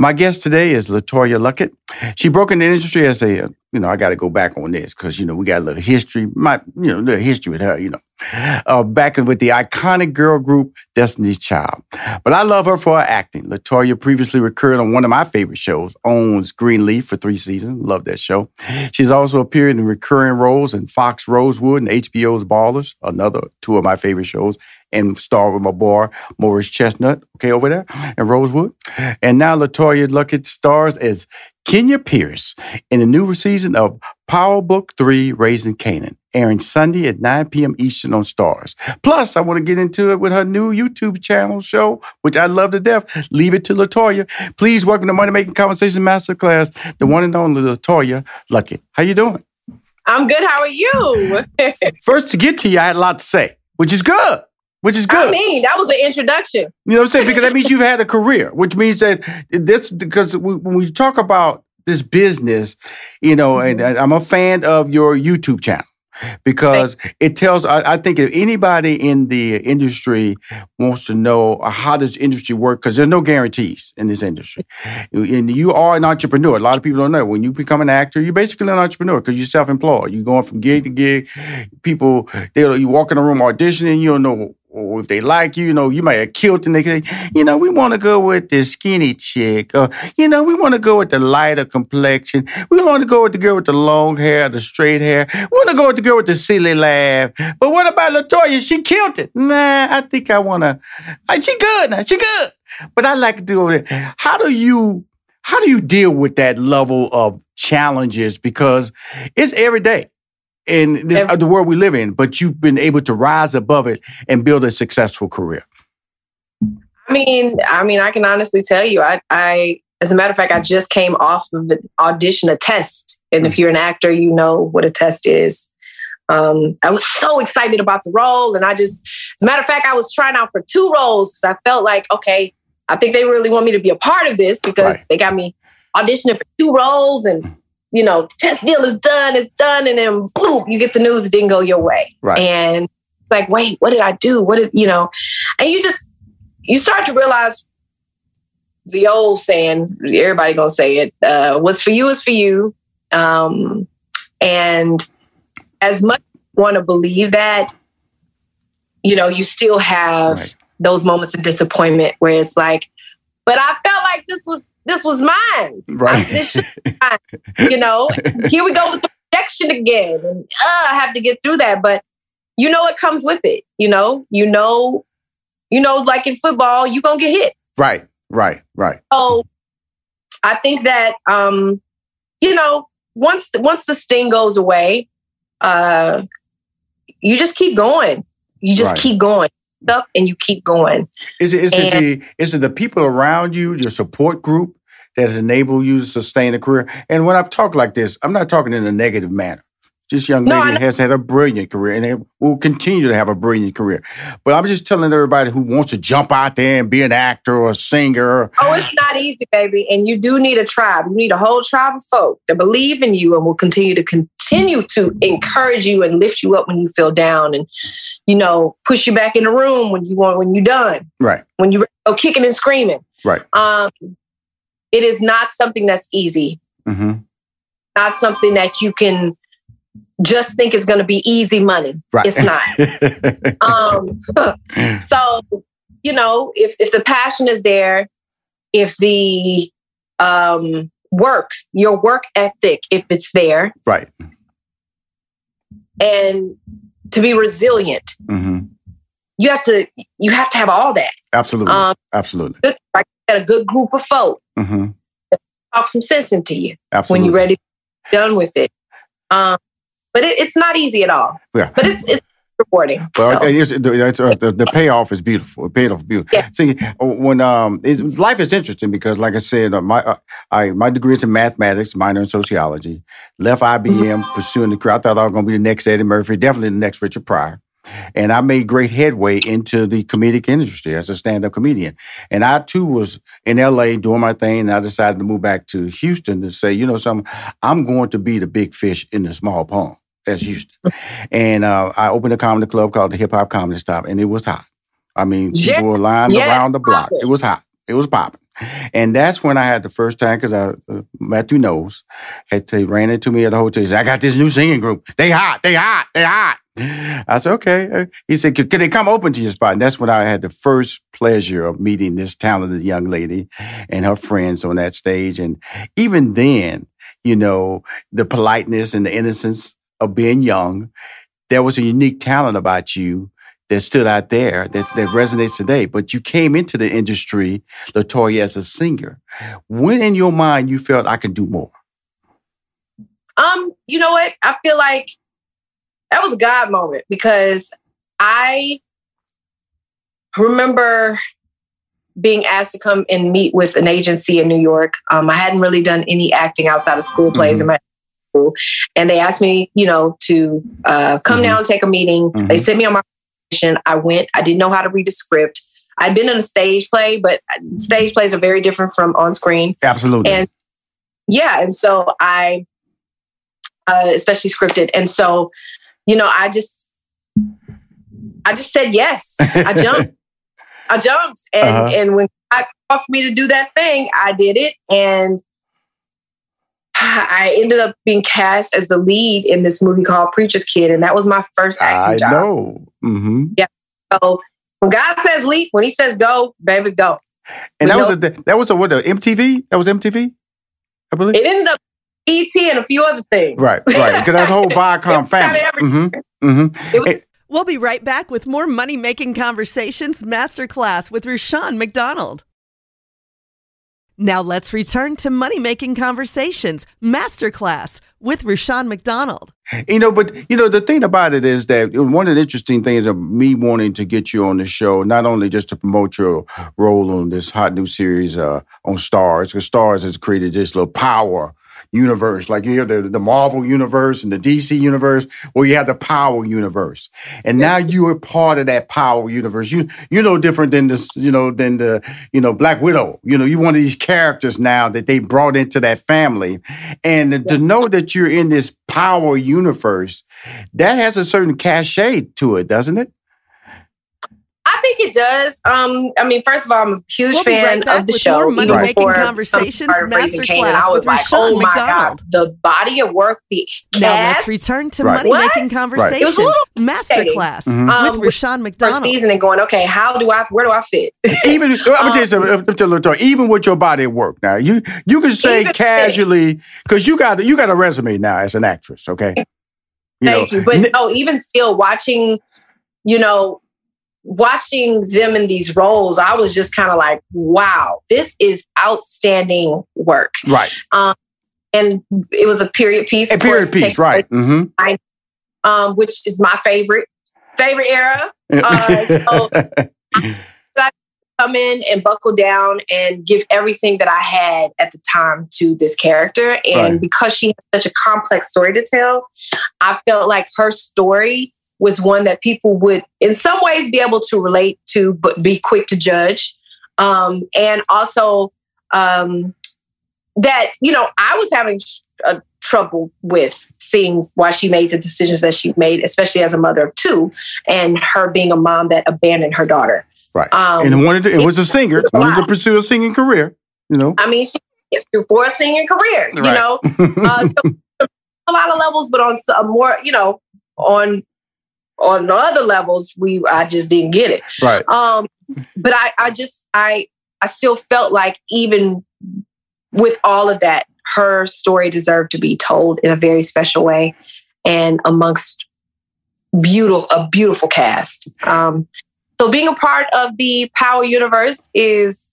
My guest today is LeToya Luckett. She broke into industry as a, you know, I got to go back on this because, you know, we got a little history, my, you know, little history with her, you know, uh, back with the iconic girl group Destiny's Child. But I love her for her acting. LeToya previously recurred on one of my favorite shows, OWN's Greenleaf for three seasons. Love that show. She's also appeared in recurring roles in Fox Rosewood and HBO's Ballers, another two of my favorite shows, and starred with my boy Morris Chestnut, okay, over there in Rosewood. And now LeToya Luckett stars as Kenya Pierce in the new season of Power Book 3 Raising Kanan, airing Sunday at 9 p.m. Eastern on STARZ. Plus, I want to get into it with her new YouTube channel show, which I love to death. Leave it to LeToya. Please welcome to Money Making Conversation Masterclass, the one and only LeToya Luckett. How you doing? I'm good. How are you? First, to get to you, I had a lot to say, which is good which is good. I mean, that was an introduction. You know what I'm saying? Because that means you've had a career, which means that this, because when we talk about this business, you know, and, I'm a fan of your YouTube channel because it tells, I, I, think if anybody in the industry wants to know uh, how does industry work, because there's no guarantees in this industry. And you are an entrepreneur. A lot of people don't know. When you become an actor, you're basically an entrepreneur because you're self-employed. You're going from gig to gig. People, you walk in a room auditioning, you don't know or if they like you, you know, you might have killed they say, you know, we want to go with the skinny chick, or, you know, we want to go with the lighter complexion. We want to go with the girl with the long hair, the straight hair. We want to go with the girl with the silly laugh. But what about LeToya? She killed it. Nah, I think I want to, she good now, she good. But I like to do it. How do you, how do you deal with that level of challenges? Because it's every day in this, Every- the world we live in, but you've been able to rise above it and build a successful career. I mean, I mean, I can honestly tell you, I, I as a matter of fact, I just came off of an audition, a test. And if mm. you're an actor, you know what a test is. Um, I was so excited about the role. And I just, as a matter of fact, I was trying out for two roles because I felt like, okay, I think they really want me to be a part of this because right. they got me auditioning for two roles. And you know, test deal is done, it's done, and then boom, you get the news it didn't go your way. Right. And like, wait, what did I do? What did you know? And you just you start to realize the old saying, everybody gonna say it, uh, what's for you is for you. Um, and as much as you want to believe that, you know, you still have right. those moments of disappointment where it's like, but I felt like this was this was mine. Right. I, mine. You know, here we go with the rejection again. And uh, I have to get through that. But you know it comes with it. You know, you know, you know, like in football, you're gonna get hit. Right, right, right. So I think that um, you know, once once the sting goes away, uh you just keep going. You just right. keep going up and you keep going. Is it is and, it the is it the people around you, your support group that has enabled you to sustain a career? And when I talk like this, I'm not talking in a negative manner. This young No, lady has had a brilliant career and it will continue to have a brilliant career. But I'm just telling everybody who wants to jump out there and be an actor or a singer. Oh, it's not easy, baby. And you do need a tribe. You need a whole tribe of folk that believe in you and will continue to continue to encourage you and lift you up when you feel down and, you know, push you back in the room when you want when you're done, Right, when you're oh, kicking and screaming. right. Um, it is not something that's easy. hmm Not something that you can just think it's going to be easy money. Right. It's not. Um, so you know if if the passion is there if the um work your work ethic if it's there right. and to be resilient hmm you have to you have to have all that Absolutely. um Absolutely. good, like a good group of folk hmm talk some sense into you Absolutely. when you're ready done with it um but it, it's not easy at all Yeah. but it's it's rewarding Well, so. it's, it's, uh, the, the payoff is beautiful. The payoff is beautiful. Yeah. See, when um, it, life is interesting because, like I said, uh, my uh, I my degree is in mathematics, minor in sociology. Left IBM, Mm-hmm. pursuing the career. I thought I was going to be the next Eddie Murphy, definitely the next Richard Pryor. And I made great headway into the comedic industry as a stand-up comedian. And I too was in LA doing my thing. And I decided to move back to Houston to say, you know, something, I'm going to be the big fish in the small pond. That's Houston. And uh, I opened a comedy club called the Hip Hop Comedy Stop, and it was hot. I mean, Yeah. people were lined Yes, around the block. poppin'. It was hot. It was popping. And that's when I had the first time, because I, uh, Mathew Knowles, had to, ran into me at the hotel. He said, I got this new singing group. They hot. They hot. They hot. I said, okay. He said, can they come open to your spot? And that's when I had the first pleasure of meeting this talented young lady and her friends on that stage. And even then, you know, the politeness and the innocence of being young, there was a unique talent about you that stood out there that, that resonates today. But you came into the industry, LeToya, as a singer. When in your mind you felt I can do more? Um, you know what? I feel like that was a God moment because I remember being asked to come and meet with an agency in New York. Um, I hadn't really done any acting outside of school plays Mhm. in my school, and they asked me, you know, to uh, come Mhm. down, take a meeting. They Mhm. sent me on my audition. I went. I didn't know how to read a script. I'd been in a stage play, but stage plays are very different from on screen. Absolutely. And yeah, and so I, uh, especially scripted, and so you know, I just, I just said yes. I jumped. I jumped, and Uh-huh. and when I offered me to do that thing, I did it, and I ended up being cast as the lead in this movie called Preacher's Kid, and that was my first acting I job. know. hmm Yeah. So when God says leap, when He says go, baby, go. And that We was a that was a what the MTV? That was MTV, I believe. It ended up ET and a few other things. right, right. Because that's the whole Viacom It's kinda family. hmm hmm It was- We'll be right back with more Money Making Conversations Masterclass with Rushion McDonald. Now let's return to Money Making Conversations Masterclass with Rushion McDonald. You know, but you know, the thing about it is that one of the interesting things of me wanting to get you on the show, not only just to promote your role on this hot new series uh, on STARZ, because STARZ has created this little power universe, like you have the, the Marvel universe and the DC universe, where you have the power universe, and now you are part of that power universe. You you're no different than this, you know, than the you know Black Widow. You know, you're one of these characters now that they brought into that family, and to know that you're in this power universe, that has a certain cachet to it, doesn't it? I think it does. Um, I mean, first of all, I'm a huge We'll fan right of the with show. more Money Making before Conversations I started Masterclass I was with like, Rushion oh my McDonald. god, the body of work, the Now let's return to Right. Money What? Making It was a Conversations little Masterclass Mhm. um, with Rushion first McDonald. season and going, okay, how do I, where do I fit? Even I'm gonna tell you something, I'm gonna tell you a little story. even with your body at work now, you you can say Even- casually because you got you got a resume now as an actress, okay? Thank know, you. But n- no, even still watching, you know, watching them in these roles, I was just kind of like, wow, this is outstanding work. right, Um, And it was a period piece. a period piece, right? Mm-hmm. Um, which is my favorite, favorite era. Uh, so- I come in and buckle down and give everything that I had at the time to this character. And Right. because she had such a complex story to tell, I felt like her story was one that people would, in some ways, be able to relate to, but be quick to judge. Um, and also um, that, you know, I was having a trouble with seeing why she made the decisions that she made, especially as a mother of two, and her being a mom that abandoned her daughter. Right. Um, and wanted to, it was a singer, wanted to pursue a singing career. You know. I mean, she for a singing career, you Right. know. Uh, so a lot of levels, but on some more, you know, on on other levels, we I just didn't get it. right. Um, but I, I just, I, I still felt like even with all of that, her story deserved to be told in a very special way, and amongst beautiful, a beautiful cast. Um, so being a part of the Power universe is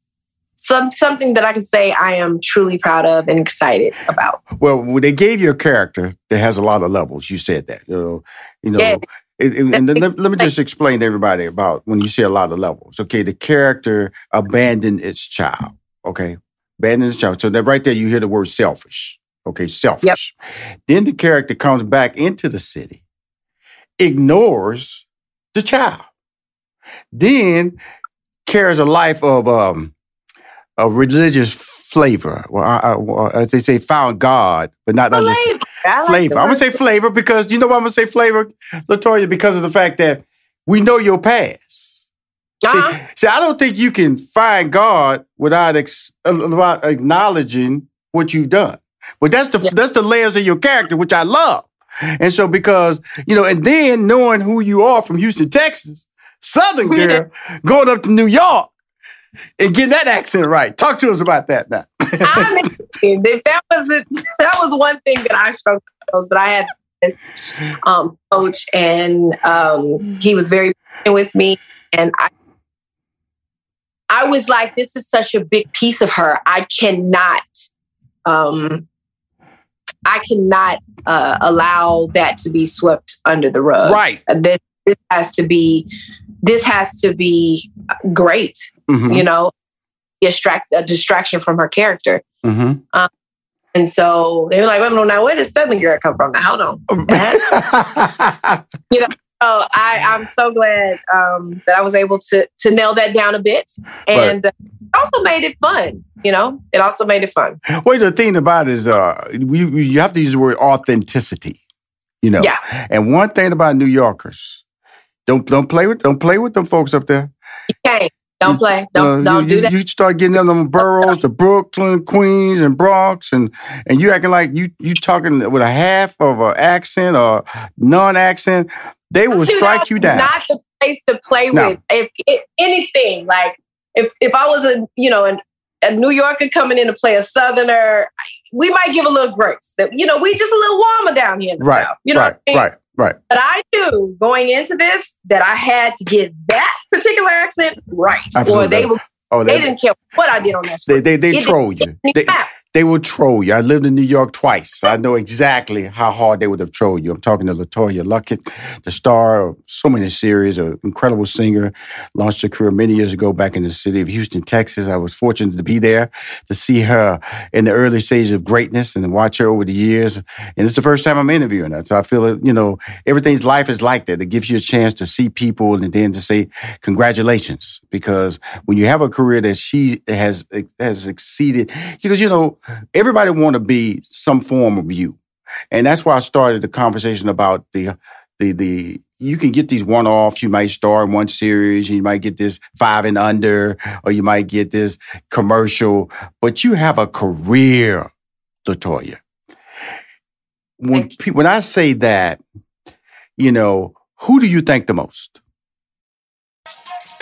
some something that I can say I am truly proud of and excited about. Well, they gave you a character that has a lot of levels. You said that. You know. You know. Yes. It- it- and then let, let me just explain to everybody about when you say a lot of levels. Okay, the character abandoned its child. Okay, abandoned its child. So that right there, you hear the word selfish. Okay, selfish. Then the character comes back into the city, ignores the child, then carries a life of um, a religious flavor. Well, I, I, as they say, found God, but not Flavor. I like flavor. I'm gonna say flavor because you know why I'm gonna say flavor, LeToya, because of the fact that we know your past. Uh-huh. See, see, I don't think you can find God without ex- uh, without acknowledging what you've done. But that's the Yeah. that's the layers of your character, which I love. And so because you know, and then knowing who you are from Houston, Texas, Southern girl, going up to New York and getting that accent right. Talk to us about that now. I mean, if that was it, that was one thing that I struggled with. But I had this um, coach, and um, he was very with me, and I, I was like, "This is such a big piece of her. I cannot, um, I cannot uh, allow that to be swept under the rug. right. This, this has to be, this has to be great. Mhm, You know, distract a distraction from her character." mhm. And so they were like, well, now where did Southern Girl come from? Now, hold on. Oh, I, I'm so glad um, that I was able to to nail that down a bit. And uh, also made it fun, you know? It also made it fun. Well, the thing about it is, uh, you, you have to use the word authenticity. You know, Yeah. And one thing about New Yorkers, don't don't play with don't play with them folks up there. You can't. Don't play. Don't Uh, don't you, do that. You start getting them, them boroughs, the Brooklyn, Queens, and Bronx, and and you acting like you you talking with a half of an accent or non-accent. They will strike you down. Not the place to play No. with. If, if anything, like if if I was a you know an, a New Yorker coming in to play a Southerner, we might give a little grace. That you know we just a little warmer down here right, South. You know, right, I mean? right, right. But I knew going into this that I had to get that particular accent right, Absolutely. or they were, Oh, they they didn't care what I did on that. they script. they, they It troll you. They. They would troll you. I lived in New York twice. I know exactly how hard they would have trolled you. I'm talking to LeToya Luckett, the star of so many series, an incredible singer, launched her career many years ago back in the city of Houston, Texas. I was fortunate to be there to see her in the early stages of greatness and watch her over the years. And it's the first time I'm interviewing her. So I feel that, you know, everything's life is like that. It gives you a chance to see people and then to say congratulations. Because when you have a career that she has has exceeded, because you know, everybody want to be some form of you. And that's why I started the conversation about the the the you can get these one offs. You might star in one series, you might get this five and under, or you might get this commercial, but you have a career, LeToya. When Thank pe- when I say that, you know, who do you think the most?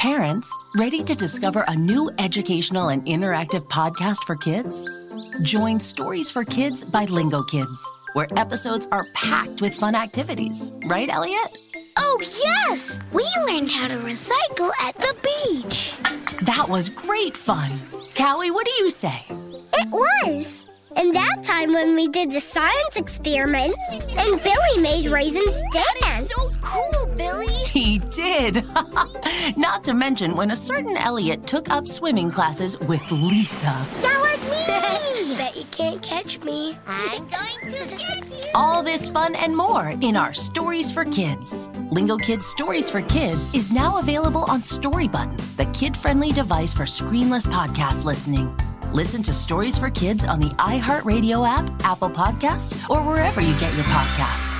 Parents, ready to discover a new educational and interactive podcast for kids? Join Stories for Kids by Lingo Kids, where episodes are packed with fun activities. Right, Elliot? Oh, yes! We learned how to recycle at the beach. That was great fun. Callie, what do you say? It was. And that time when we did the science experiments and Billy made raisins dance. So cool, Billy. He did. Not to mention when a certain Elliot took up swimming classes with Lisa. That was me. Bet you can't catch me. I'm going to get you. All this fun and more in our Stories for Kids. Lingo Kids Stories for Kids is now available on Story Button, the kid friendly device for screenless podcast listening. Listen to Stories for Kids on the iHeartRadio app, Apple Podcasts, or wherever you get your podcasts.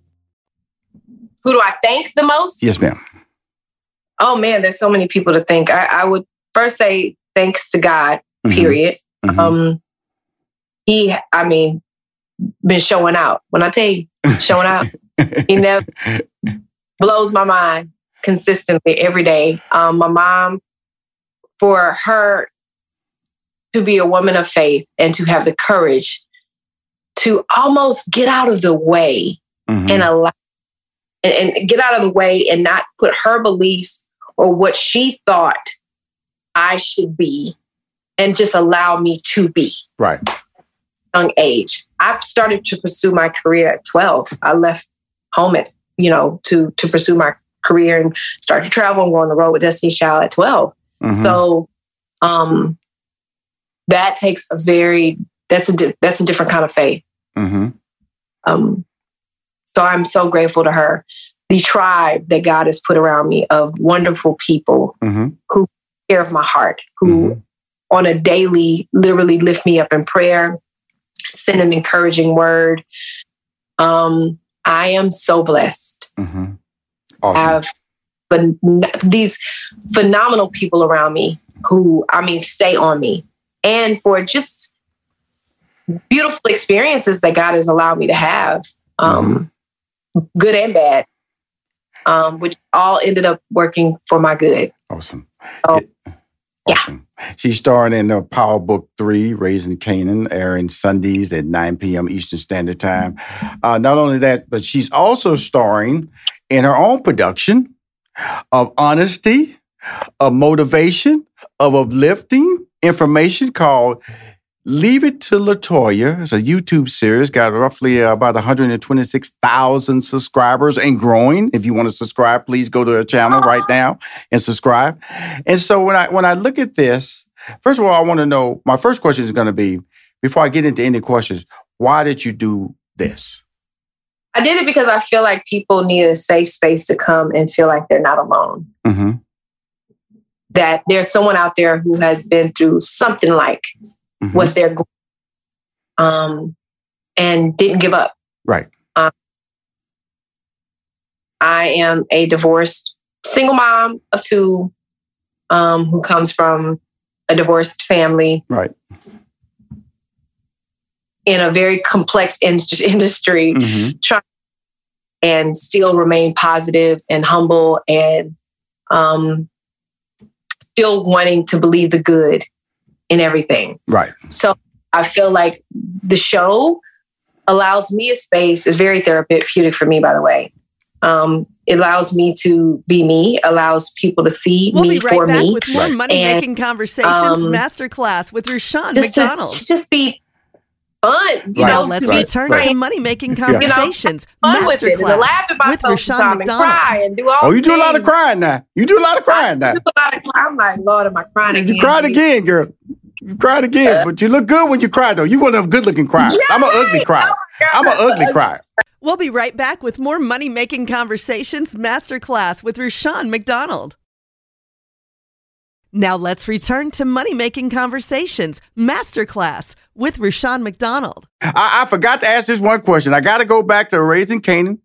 Who do I thank the most? Yes, ma'am. Oh man, there's so many people to thank. I, I would first say thanks to God, Mhm. period. Mhm. Um he I mean, been showing out. When I tell you, showing out, he never blows my mind consistently every day. Um, my mom, for her to be a woman of faith and to have the courage to almost get out of the way Mhm. and allow and, and get out of the way and not put her beliefs or what she thought I should be and just allow me to be Right. young age. I started to pursue my career at 12. I left home at, you know, to to pursue my career and start to travel and go on the road with Destiny Child at 12. Mhm. So um that takes a very that's a di- that's a different kind of faith. Mhm. Um so I'm so grateful to her. The tribe that God has put around me of wonderful people Mhm. who care of my heart, who on a daily literally lift me up in prayer, send an encouraging word. Um, I am so blessed. Mhm. I have phen- these phenomenal people around me who, I mean, stay on me. And for just beautiful experiences that God has allowed me to have, um, good and bad, um, which all ended up working for my good. Awesome. Oh, yeah. Awesome. She's starring in uh, Power Book 3, Raising Kanan, airing Sundays at 9 p.m. Eastern Standard Time. Uh, not only that, but she's also starring in her own production of honesty, of motivation, of uplifting information called Leave It to LeToya. It's a YouTube series, got roughly uh, about 126,000 subscribers and growing. If you want to subscribe, please go to her channel right now and subscribe. And so when I when I look at this, first of all, I want to know. My first question is going to be before I get into any questions. Why did you do this? I did it because I feel like people need a safe space to come and feel like they're not alone. Mm-hmm. That there's someone out there who has been through something like Mhm. what they're going um and didn't give up. Right. I am a divorced single mom of two um, who comes from a divorced family Right. in a very complex in- industry Mm-hmm. trying and still remain positive and humble and um, still wanting to believe the good in everything. Right. So I feel like the show allows me a space, It's very therapeutic for me, by the way. Um, it allows me to be me, allows people to see we'll me be right for back me. with more money making conversations um, masterclass with Rushion just McDonald. To, just be fun, you Right. know. Let's to be return frank, to money making you know, conversations fun with it, and masterclass laugh at with myself Rushion and McDonald. cry and do all. Oh, you do a lot of crying now. You do a lot of crying now. I do a lot of crying. I'm like, Lord, am I crying again? You cried again, girl. You cried again, but you look good when you cry, though. You one of them good looking criers. I'm an ugly crier. Oh I'm an ugly crier. We'll be right back with more money making conversations masterclass with Rushion McDonald. Now let's return to money making conversations masterclass with Rushion McDonald. I, I forgot to ask this one question. I got to go back to Raising Kanan.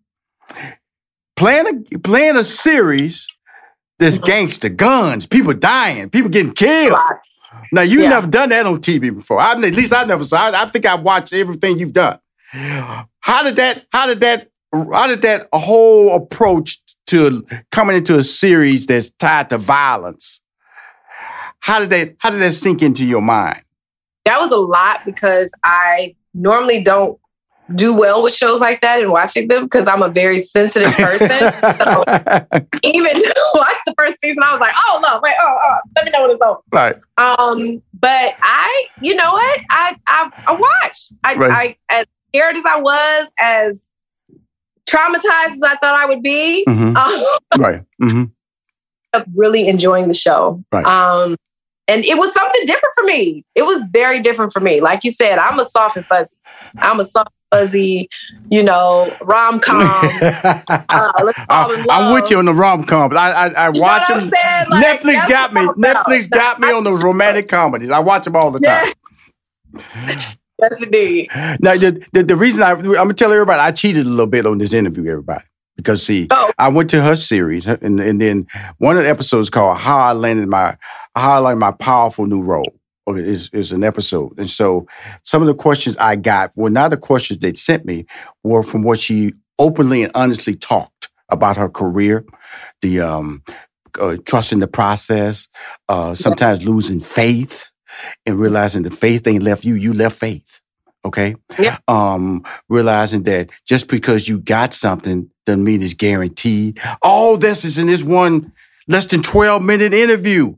Playing a, playing a series that's mm-hmm. gangster, guns, people dying, people getting killed. Now, you Yeah. never done that on TV before. I, at least I never saw. I, I think I've watched everything you've done. How did that? How did that? How did that whole approach to coming into a series that's tied to violence? How did that? How did that sink into your mind? that was a lot because I normally don't do well with shows like that and watching them because I'm a very sensitive person. so even watch the first season, I was like, oh no, wait, oh, oh let me know when it's over. Right. Um, but I, you know what? I I, I watched. I, Right. I as scared as I was, as traumatized as I thought I would be, Mhm. um, right. hmm really enjoying the show. Right. Um, and it was something different for me. It was very different for me. Like you said, I'm a soft and fuzzy. I'm a soft fuzzy, you know, rom com. uh, let's fall in I, love. am with you on the rom com. I I, I watch them. Like, Netflix got me. Netflix got me on those romantic comedies. I watch them all the time. Yes, indeed. Now the, the the reason I I'm gonna tell everybody I cheated a little bit on this interview, everybody. Because see, Oh. I went to her series and, and then one of the episodes called How I Landed My How I Landed My Powerful New Role. Is is an episode. And so some of the questions I got were not the questions they sent me, were from what she openly and honestly talked about her career, the um uh, trusting the process, uh, sometimes losing faith and realizing the faith ain't left you, you left faith. Okay. Yeah. Um, realizing that just because you got something doesn't mean it's guaranteed. All this is in this one less than 12 minute interview.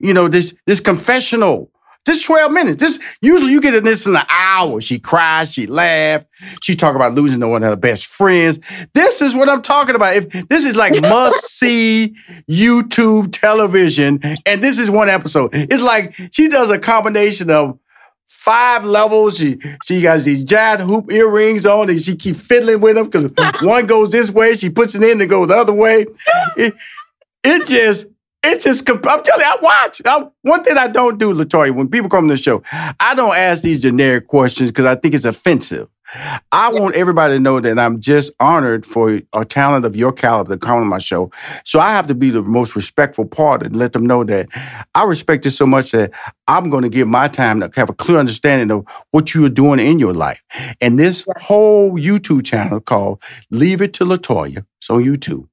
You know, this this confessional. This 12 minutes. This usually you get in this in an hour. She cries, she laughed, she talk about losing to one of her best friends. This is what I'm talking about. If this is like must see YouTube television, and this is one episode. It's like she does a combination of five levels. She she has these giant hoop earrings on, and she keep fiddling with them because one goes this way, she puts it in to go the other way. It, it just it just I'm telling you, I watch. I, one thing I don't do, LeToya, when people come to the show, I don't ask these generic questions because I think it's offensive. I want everybody to know that I'm just honored for a talent of your caliber to come on my show. So I have to be the most respectful part and let them know that I respect it so much that I'm going to give my time to have a clear understanding of what you are doing in your life. And this whole YouTube channel called Leave It to LeToya, it's on YouTube.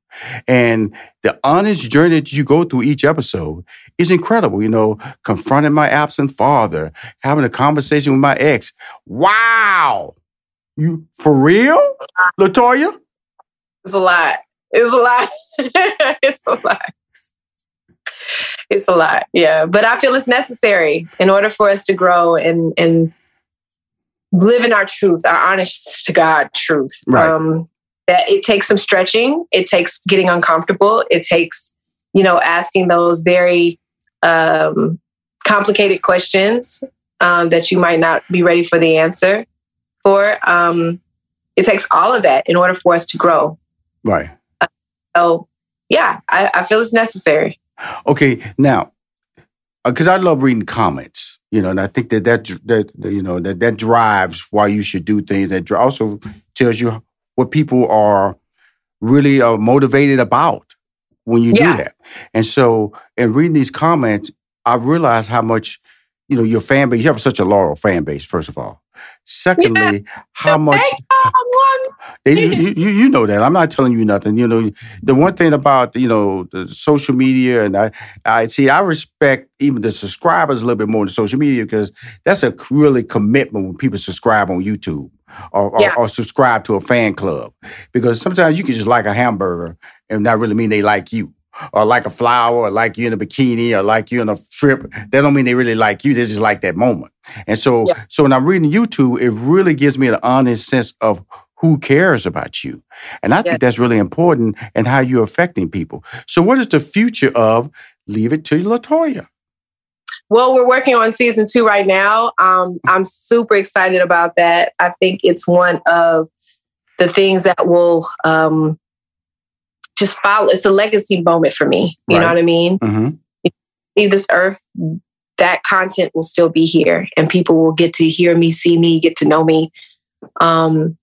And the honest journey that you go through each episode is incredible. You know, confronting my absent father, having a conversation with my ex. Wow. You for real, LeToya? It's a lot. It's a lot. it's a lot. It's a lot. Yeah. But I feel it's necessary in order for us to grow and and live in our truth, our honest to God truth. Right. Um that it takes some stretching, it takes getting uncomfortable, it takes, you know, asking those very um complicated questions um, that you might not be ready for the answer for. Um, it takes all of that in order for us to grow. Right. So, yeah, I, I feel it's necessary. Okay, now, because I love reading comments, you know, and I think that that that you know that that drives why you should do things. That also tells you what people are really uh, motivated about when you Yeah. do that. And so, in reading these comments, I realized how much you know your fan base. You have such a loyal fan base, first of all, Secondly, yeah. how much you, you, you know that I'm not telling you nothing. You know the one thing about you know the social media, and I I see I respect even the subscribers a little bit more than social media because that's a really commitment when people subscribe on YouTube. Or, yeah. or, or, subscribe to a fan club because sometimes you can just like a hamburger and not really mean they like you or like a flower or like you in a bikini or like you in a strip, that don't mean they really like you. They just like that moment. And so, yeah. so when I'm reading YouTube, it really gives me an honest sense of who cares about you. And I yeah. think that's really important and how you're affecting people. So what is the future of Leave It to LeToya? Well, we're working on season two right now. Um, I'm super excited about that. I think it's one of the things that will um, just follow. It's a legacy moment for me. You right. know what I mean? Mm-hmm. Leave this earth, that content will still be here, and people will get to hear me, see me, get to know me. Um,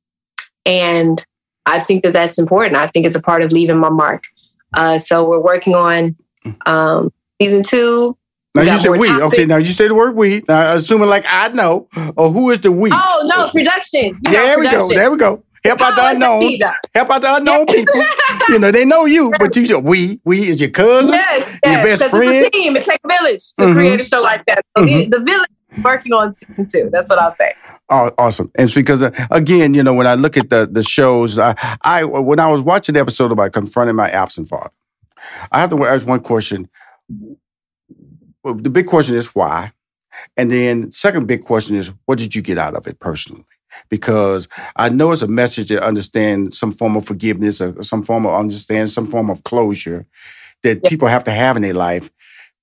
and I think that that's important. I think it's a part of leaving my mark. Uh, so we're working on um, season two. Now you said we. Topics. Okay, now you said the word we. Now assuming like I know, or who is the we? Oh no, production. You there we go. There we go. Help out the unknown. Help out the unknown people. you know, they know you, but you should, we, we is your cousin, yes, yes, your best friend. It's a team. It takes a village to mm-hmm. create a show like that. So mm-hmm. the, the village working on season two. That's what I'll say. Oh, awesome! And it's because uh, again, you know, when I look at the the shows, I, I when I was watching the episode about confronting my absent father, I have to ask one question. The big question is why, and then second big question is what did you get out of it personally? because I know it's a message to understand some form of forgiveness or some form of understand some form of closure that yeah. people have to have in their life.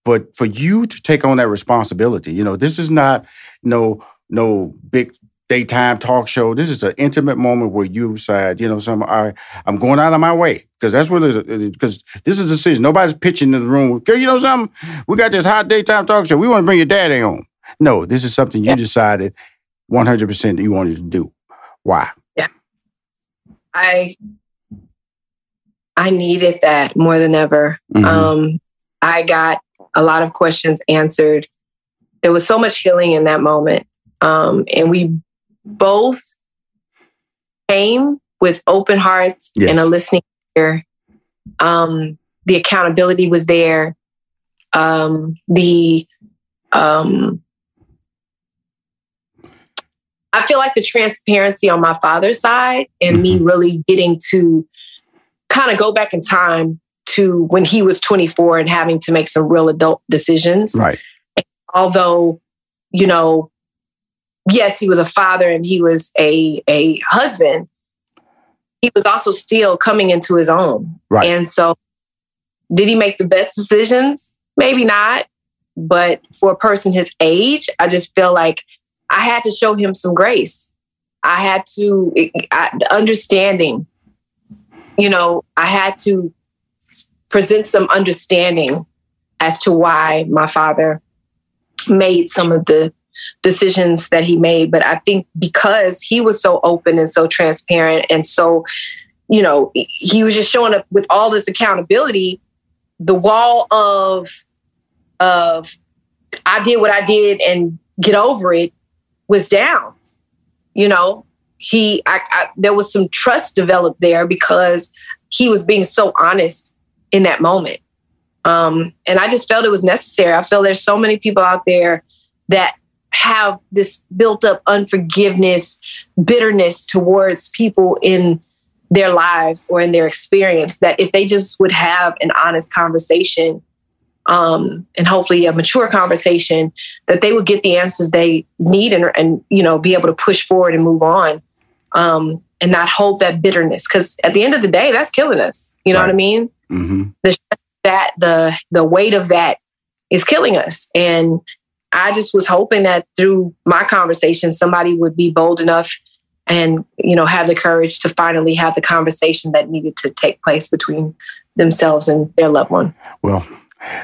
But for you to take on that responsibility, you know, this is not no no big daytime talk show. This is an intimate moment where you decide, you know, some I I'm going out of my way because that's what. Because this is a decision. Nobody's pitching in the room. You know something? We got this hot daytime talk show. We want to bring your daddy on. No, this is something you yeah. decided 100% you wanted to do. Why? Yeah. I I needed that more than ever. Mm-hmm. Um, I got a lot of questions answered. There was so much healing in that moment. Um, and we both came with open hearts yes. and a listening ear. Um, the accountability was there. Um, the um, I feel like the transparency on my father's side and me mm-hmm. really getting to kind of go back in time to when he was 24 and having to make some real adult decisions. Right. And although, you know, yes, he was a father and he was a a husband, he was also still coming into his own. Right. And so did he make the best decisions? Maybe not. But for a person his age, I just feel like I had to show him some grace. I had to, I, the understanding, you know, I had to present some understanding as to why my father made some of the decisions that he made. But I think because he was so open and so transparent and so, you know, he was just showing up with all this accountability, the wall of, of, I did what I did and get over it was down. You know, he, I, I, there was some trust developed there because he was being so honest in that moment. Um, and I just felt it was necessary. I feel there's so many people out there that have this built up unforgiveness, bitterness towards people in their lives or in their experience that if they just would have an honest conversation um, and hopefully a mature conversation that they would get the answers they need and, and you know be able to push forward and move on um, and not hold that bitterness because at the end of the day that's killing us you know right. what i mean mm-hmm. the, that the the weight of that is killing us and i just was hoping that through my conversation somebody would be bold enough and you know have the courage to finally have the conversation that needed to take place between themselves and their loved one well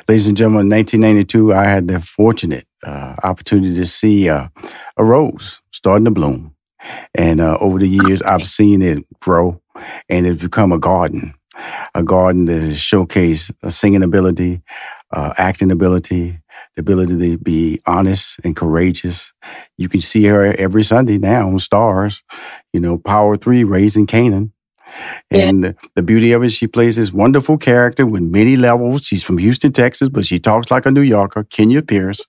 Ladies and gentlemen, in 1992, I had the fortunate uh, opportunity to see uh, a rose starting to bloom. And uh, over the years, I've seen it grow and it's become a garden, a garden that has showcased a singing ability, uh, acting ability, the ability to be honest and courageous. You can see her every Sunday now on STARZ, you know, Power 3, Raising Kanan. And yeah. the beauty of it, she plays this wonderful character with many levels. She's from Houston, Texas, but she talks like a New Yorker, Kenya Pierce.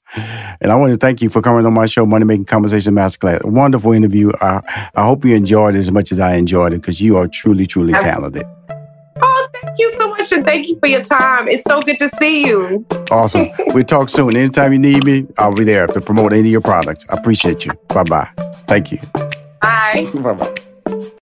And I want to thank you for coming on my show, Money Making Conversation Masterclass. A wonderful interview. I, I hope you enjoyed it as much as I enjoyed it because you are truly, truly talented. Thank you so much. And thank you for your time. It's so good to see you. Awesome. we'll talk soon. Anytime you need me, I'll be there to promote any of your products. I appreciate you. Bye bye. Thank you. Bye. Bye bye.